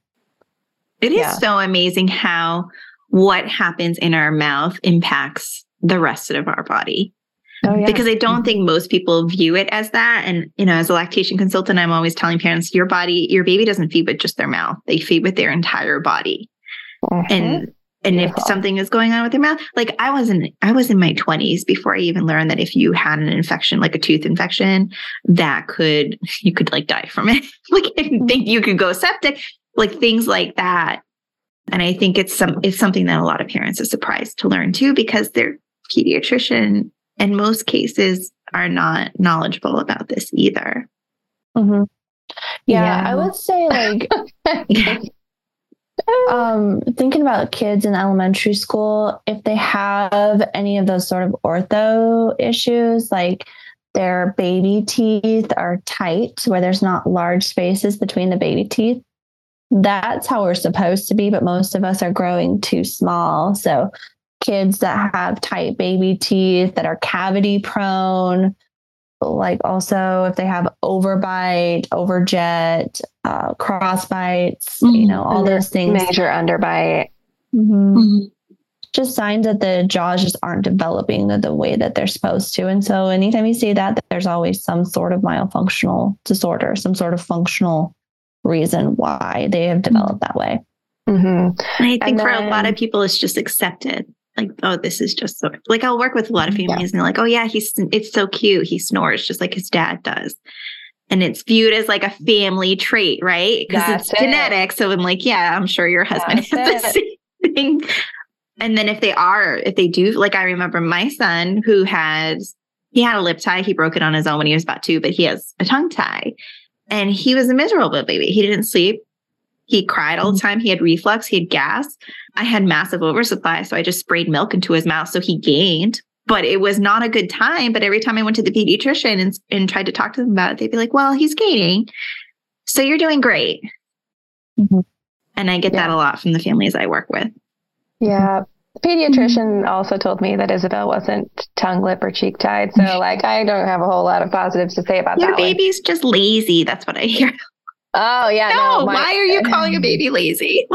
It is yeah. so amazing how what happens in our mouth impacts the rest of our body. Oh, yeah. Because I don't think most people view it as that. And, you know, as a lactation consultant, I'm always telling parents your body, your baby doesn't feed with just their mouth, they feed with their entire body. Mm-hmm. And and if something is going on with your mouth, like I wasn't, I was in my 20s before I even learned that if you had an infection, like a tooth infection, that could (laughs) you could like die from it. (laughs) like I think you could go septic, like things like that. And I think it's some it's something that a lot of parents are surprised to learn too, because their pediatrician in most cases are not knowledgeable about this either. Mm-hmm. Yeah, yeah, I would say like (laughs) (laughs) um thinking about kids in elementary school, if they have any of those sort of ortho issues, like their baby teeth are tight where there's not large spaces between the baby teeth. That's how we're supposed to be, but most of us are growing too small. So kids that have tight baby teeth that are cavity prone like also if they have overbite overjet uh, cross bites mm-hmm. you know all those things major underbite mm-hmm. Mm-hmm. just signs that the jaws just aren't developing the, the way that they're supposed to and so anytime you see that there's always some sort of myofunctional disorder some sort of functional reason why they have developed that way Mm-hmm. I think for a lot of people, it's just accepted like, oh, this is just so like I'll work with a lot of families yeah. and they're like, oh yeah, he's it's so cute. He snores just like his dad does. And it's viewed as like a family trait, right? Because it's it. genetic. So I'm like, yeah, I'm sure your husband That's has the same thing. And then if they are, if they do, like I remember my son who has he had a lip tie. He broke it on his own when he was about two, but he has a tongue tie. And he was a miserable baby. He didn't sleep. He cried all the mm-hmm. time. He had reflux. He had gas. I had massive oversupply. So I just sprayed milk into his mouth. So he gained, but it was not a good time. But every time I went to the pediatrician and, and tried to talk to them about it, they'd be like, well, he's gaining. So you're doing great. Mm-hmm. And I get yeah. that a lot from the families I work with. Yeah. The pediatrician mm-hmm. also told me that Isabel wasn't tongue, lip, or cheek tied. So, (laughs) like, I don't have a whole lot of positives to say about Your that. Your baby's one. just lazy. That's what I hear. Oh, yeah. No, no my, why are you (laughs) calling a baby lazy?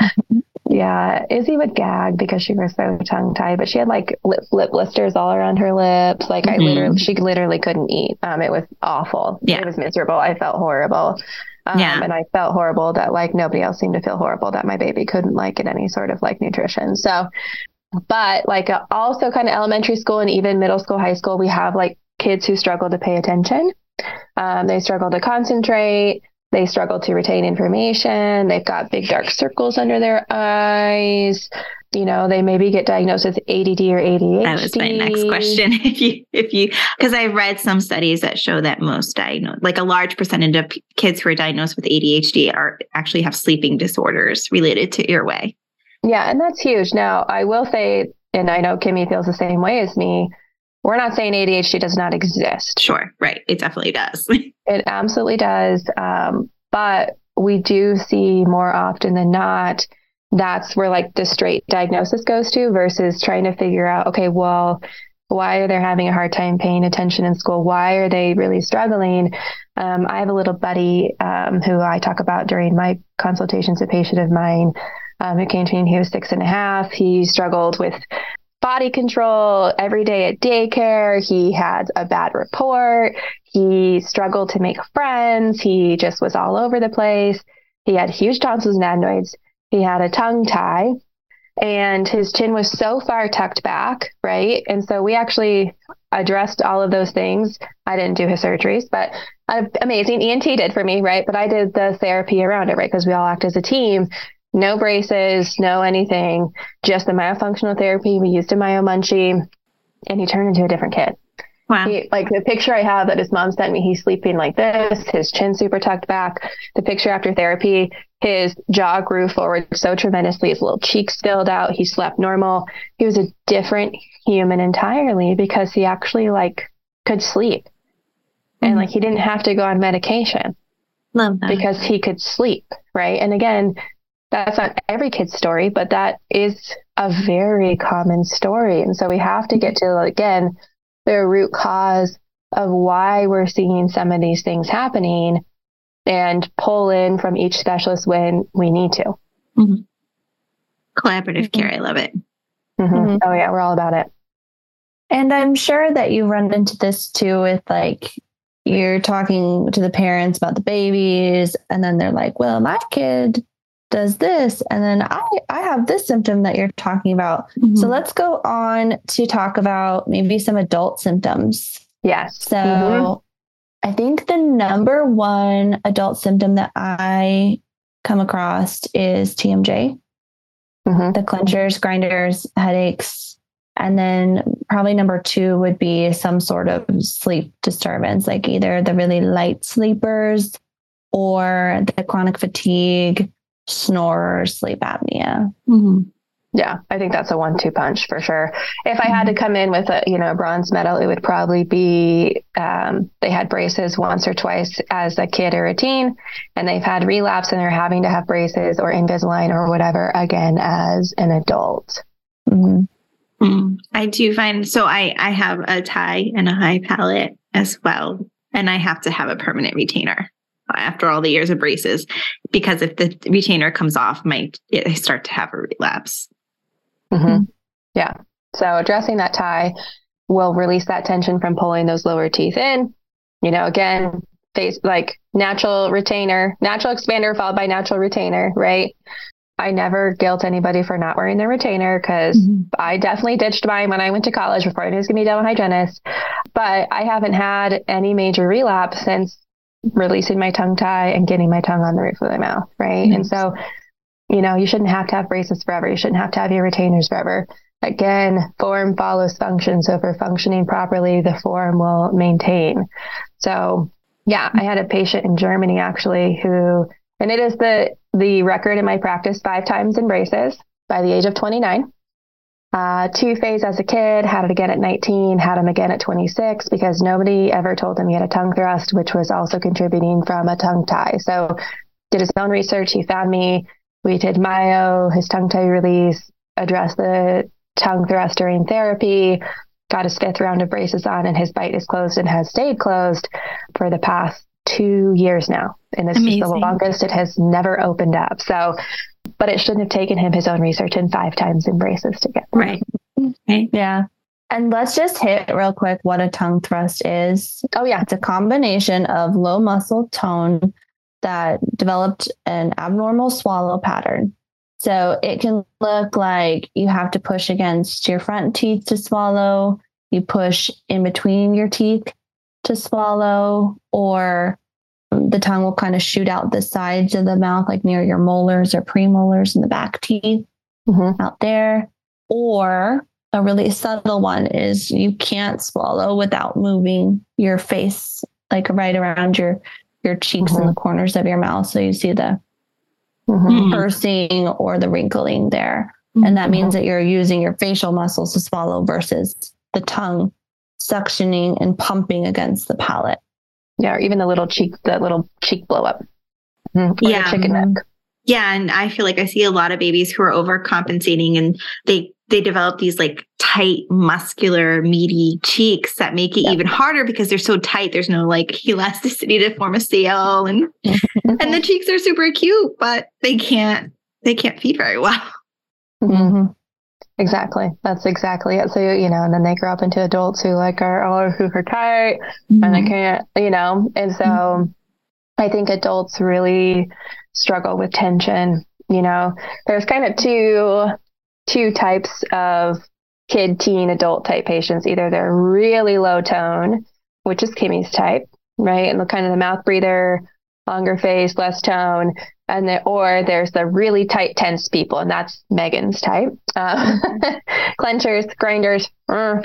(laughs) Yeah, Izzy would gag because she was so tongue tied, but she had like lip, lip blisters all around her lips. Like mm-hmm. I literally, she literally couldn't eat. Um, it was awful. Yeah, it was miserable. I felt horrible. Um, yeah. and I felt horrible that like nobody else seemed to feel horrible that my baby couldn't like get any sort of like nutrition. So, but like uh, also kind of elementary school and even middle school, high school, we have like kids who struggle to pay attention. Um, they struggle to concentrate. They struggle to retain information. They've got big dark circles under their eyes. You know, they maybe get diagnosed with ADD or ADHD. That was my next question. (laughs) If you, if you, because I've read some studies that show that most diagnosed, like a large percentage of kids who are diagnosed with ADHD are actually have sleeping disorders related to airway. Yeah, and that's huge. Now, I will say, and I know Kimi feels the same way as me we're not saying ADHD does not exist. Sure, right. It definitely does. (laughs) it absolutely does. Um, but we do see more often than not that's where like the straight diagnosis goes to versus trying to figure out, okay, well, why are they having a hard time paying attention in school? Why are they really struggling? Um, I have a little buddy um, who I talk about during my consultations, a patient of mine um, who came to me he was six and a half. He struggled with body control every day at daycare. He had a bad report. He struggled to make friends. He just was all over the place. He had huge tonsils and adenoids. He had a tongue tie. and his chin was so far tucked back, right? And so we actually addressed all of those things. I didn't do his surgeries, but uh, amazing. ENT did for me, right? But I did the therapy around it, right? Because we all act as a team. No braces, no anything, just the myofunctional therapy. We used a Myo Munchee, and he turned into a different kid. Wow. He, like the picture I have that his mom sent me, he's sleeping like this, his chin super tucked back. The picture after therapy, his jaw grew forward so tremendously, his little cheeks filled out. He slept normal. He was a different human entirely because he actually like could sleep. Mm-hmm. And like he didn't have to go on medication. Love that. Because he could sleep, right? And again, that's not every kid's story, but that is a very common story. And so we have to get to again the root cause of why we're seeing some of these things happening and pull in from each specialist when we need to. Mm-hmm. Collaborative mm-hmm. care. I love it. Mm-hmm. mm-hmm. Oh, yeah. We're all about it. And I'm sure that you run into this too with like, you're talking to the parents about the babies, and then they're like, well, my kid does this and then i i have this symptom that you're talking about mm-hmm. so let's go on to talk about maybe some adult symptoms yes so mm-hmm. i think the number one adult symptom that i come across is tmj mm-hmm. the clenchers grinders headaches and then probably number two would be some sort of sleep disturbance like either the really light sleepers or the chronic fatigue snore or sleep apnea. Mm-hmm. Yeah, I think that's a one-two punch for sure. If I had to come in with a you know a bronze medal, it would probably be um, they had braces once or twice as a kid or a teen, and they've had relapse and they're having to have braces or Invisalign or whatever again as an adult. Mm-hmm. Mm, I do find so I I have a tie and a high palate as well, and I have to have a permanent retainer after all the years of braces because if the retainer comes off, might I start to have a relapse. Mm-hmm. Yeah. So addressing that tie will release that tension from pulling those lower teeth in. You know, again, face like natural retainer, natural expander followed by natural retainer, right? I never guilt anybody for not wearing their retainer because mm-hmm. I definitely ditched mine when I went to college before I knew I was going to be a dental hygienist. But I haven't had any major relapse since releasing my tongue tie and getting my tongue on the roof of my mouth, right? And so, you know, you shouldn't have to have braces forever. You shouldn't have to have your retainers forever. Again, form follows function. So if we're functioning properly, the form will maintain. So yeah, I had a patient in Germany actually who, and it is the the record in my practice five times in braces by the age of 29 uh, two phase as a kid, had it again at 19, had him again at 26 because nobody ever told him he had a tongue thrust, which was also contributing from a tongue tie. So did his own research. He found me. We did myo, his tongue tie release, addressed the tongue thrust during therapy, got his fifth round of braces on, and his bite is closed and has stayed closed for the past two years now. And this Amazing. is the longest it has never opened up. So but it shouldn't have taken him his own research and five times embraces to get right. right. Yeah. And let's just hit real quick what a tongue thrust is. Oh, yeah. It's a combination of low muscle tone that developed an abnormal swallow pattern. So it can look like you have to push against your front teeth to swallow, you push in between your teeth to swallow, or the tongue will kind of shoot out the sides of the mouth, like near your molars or premolars in the back teeth mm-hmm. out there. Or a really subtle one is you can't swallow without moving your face, like right around your your cheeks mm-hmm. and the corners of your mouth. So you see the mm-hmm. pursing or the wrinkling there. And that means mm-hmm. that you're using your facial muscles to swallow versus the tongue suctioning and pumping against the palate. Yeah, or even the little cheek, the little cheek blow up. Yeah, chicken neck. Yeah, and I feel like I see a lot of babies who are overcompensating, and they they develop these like tight, muscular, meaty cheeks that make it even harder because they're so tight. There's no like (laughs) elasticity to form a sail, and (laughs) and the cheeks are super cute, but they can't they can't feed very well. Mm-hmm. Exactly. That's exactly it. So, you know, and then they grow up into adults who like are all are tight mm-hmm. and they can't, you know, and so mm-hmm. I think adults really struggle with tension. You know, there's kind of two two types of kid, teen, adult type patients. Either they're really low tone, which is Kimi's type, right? And the kind of the mouth breather, longer face, less tone. And the, or there's the really tight, tense people, and that's Megan's type. Um, (laughs) clenchers, grinders. Uh,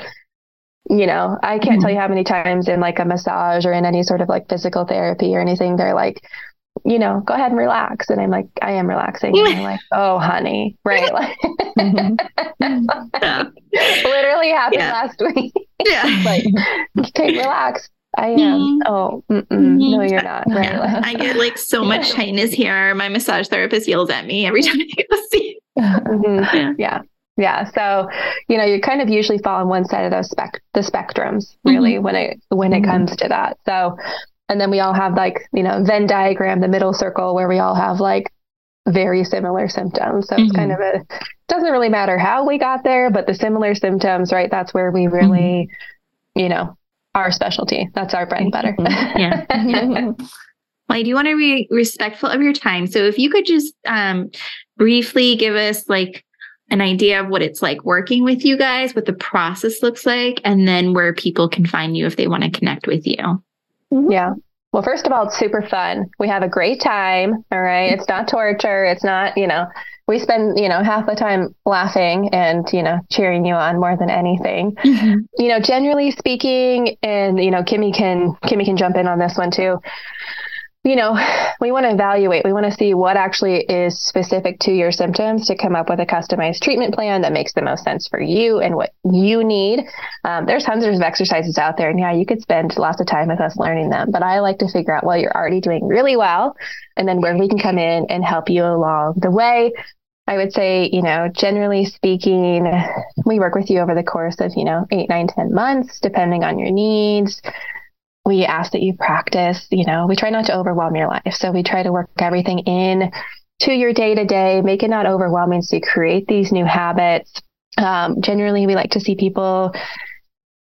you know, I can't mm-hmm. tell you how many times in like a massage or in any sort of like physical therapy or anything, they're like, you know, go ahead and relax. And I'm like, I am relaxing. And I'm like, oh, honey, right? (laughs) Like, mm-hmm. (laughs) literally happened yeah. last week. Yeah. like, take relax. I am. Mm-hmm. Oh, mm-hmm. no, you're not. Right? Yeah. I get like so (laughs) much tightness here. My massage therapist yells at me every (laughs) time I go see. Mm-hmm. Yeah. yeah. Yeah. So, you know, you kind of usually fall on one side of those spec the spectrums really mm-hmm. when it when it mm-hmm. comes to that. So and then we all have like, you know, Venn diagram, the middle circle where we all have like very similar symptoms. So mm-hmm. it's kind of a doesn't really matter how we got there, but the similar symptoms, right? That's where we really, mm-hmm. you know, our specialty. That's our bread and butter. Yeah. (laughs) (laughs) well, I do want to be respectful of your time. So if you could just um, briefly give us like an idea of what it's like working with you guys, what the process looks like, and then where people can find you if they want to connect with you. Mm-hmm. Yeah. Well, first of all, it's super fun. We have a great time. All right. It's not torture. It's not, you know, we spend, you know, half the time laughing and, you know, cheering you on more than anything. Mm-hmm. You know, generally speaking, and, you know, Kimi can, Kimi can jump in on this one too you know, we want to evaluate, we want to see what actually is specific to your symptoms to come up with a customized treatment plan that makes the most sense for you and what you need. Um, there's hundreds of exercises out there, and yeah, you could spend lots of time with us learning them. But I like to figure out, well, you're already doing really well, and then where we can come in and help you along the way. I would say, you know, generally speaking, we work with you over the course of, you know, eight, nine, ten months, depending on your needs we ask that you practice, you know, we try not to overwhelm your life. So we try to work everything in to your day to day, make it not overwhelming. So you create these new habits. Um, generally, we like to see people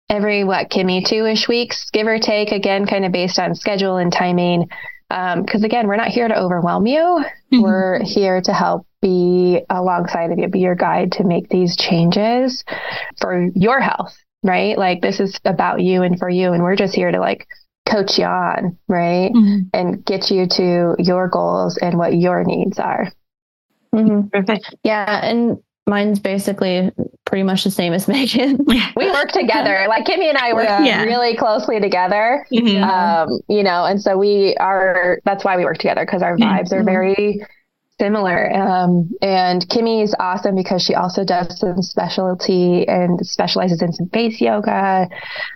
every, what, Kimi, two ish weeks, give or take, again, kind of based on schedule and timing. Because um, again, we're not here to overwhelm you. Mm-hmm. We're here to help be alongside of you, be your guide to make these changes for your health right? Like this is about you and for you. And we're just here to like coach you on, right? Mm-hmm. And get you to your goals and what your needs are. Mm-hmm. Perfect. Yeah. And mine's basically pretty much the same as (laughs) Megan. we work together. Like Kimi and I work yeah. really closely together. Mm-hmm. Um, you know, and so we are that's why we work together because our vibes are mm-hmm. very similar. Um, and Kimi is awesome because she also does some specialty and specializes in some face yoga,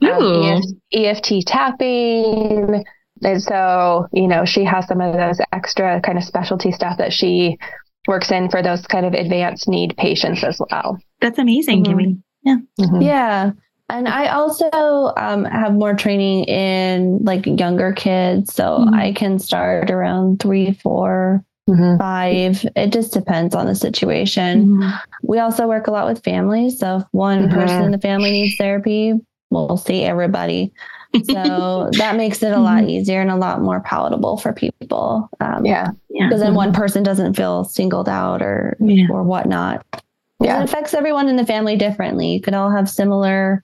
um, EFT tapping. And so, you know, she has some of those extra kind of specialty stuff that she works in for those kind of advanced need patients as well. That's amazing, mm-hmm. Kimi. Yeah. Mm-hmm. Yeah. And I also um, have more training in like younger kids. So mm-hmm. I can start around three, four, mm-hmm. five. It just depends on the situation. Mm-hmm. We also work a lot with families. So if one mm-hmm. person in the family needs therapy, we'll see everybody. So (laughs) that makes it a lot mm-hmm. easier and a lot more palatable for people. Um, yeah. Because then one person doesn't feel singled out or yeah. or whatnot. Yeah. It affects everyone in the family differently. You could all have similar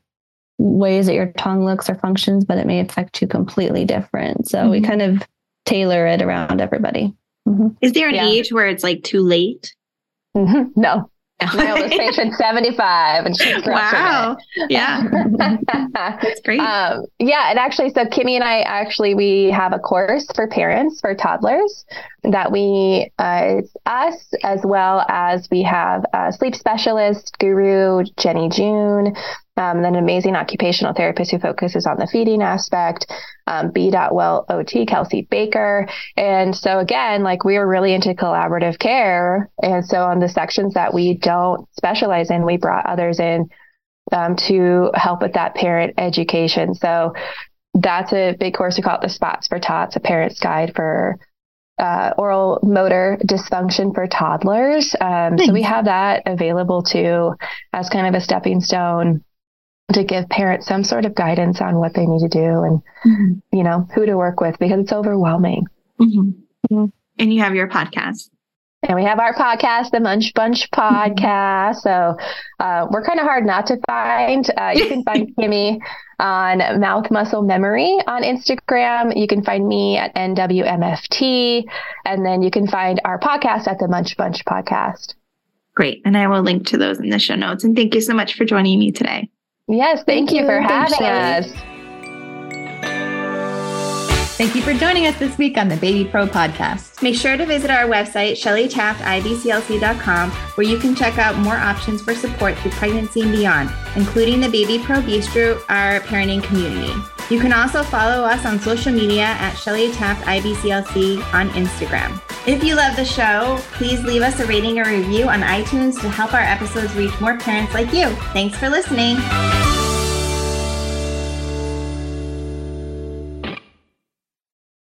ways that your tongue looks or functions, but it may affect you completely different. So we mm-hmm. kind of tailor it around everybody. Mm-hmm. Is there an yeah. age where it's like too late? Mm-hmm. No. My oldest patient, 75, and she's Wow. It. Yeah. That's great. Um, yeah. And actually, so Kimmy and I actually, we have a course for parents for toddlers that we, uh, it's us as well as we have a sleep specialist, guru, Jenny June, um, then an amazing occupational therapist who focuses on the feeding aspect, um, B. Well OT, Kelsey Baker. And so again, like we are really into collaborative care. And so on the sections that we don't specialize in, we brought others in um, to help with that parent education. So that's a big course. We call it the Spots for Tots, a parent's guide for uh, oral motor dysfunction for toddlers. Um. So we have that available too as kind of a stepping stone to give parents some sort of guidance on what they need to do and mm-hmm. you know who to work with because it's overwhelming mm-hmm. Mm-hmm. and you have your podcast And we have our podcast, the Munch Bunch Podcast. So uh, we're kind of hard not to find. Uh, you can find (laughs) Kimi on Mouth Muscle Memory on Instagram. You can find me at NWMFT. And then you can find our podcast at the Munch Bunch Podcast. Great. And I will link to those in the show notes. And thank you so much for joining me today. Yes, thank, thank you, for having us. Thank you for joining us this week on the Baby Pro podcast. Make sure to visit our website, shellytaftibclc.com, where you can check out more options for support through pregnancy and beyond, including the Baby Pro Bistro, our parenting community. You can also follow us on social media at Shelly Taft IBCLC on Instagram. If you love the show, please leave us a rating or review on iTunes to help our episodes reach more parents like you. Thanks for listening.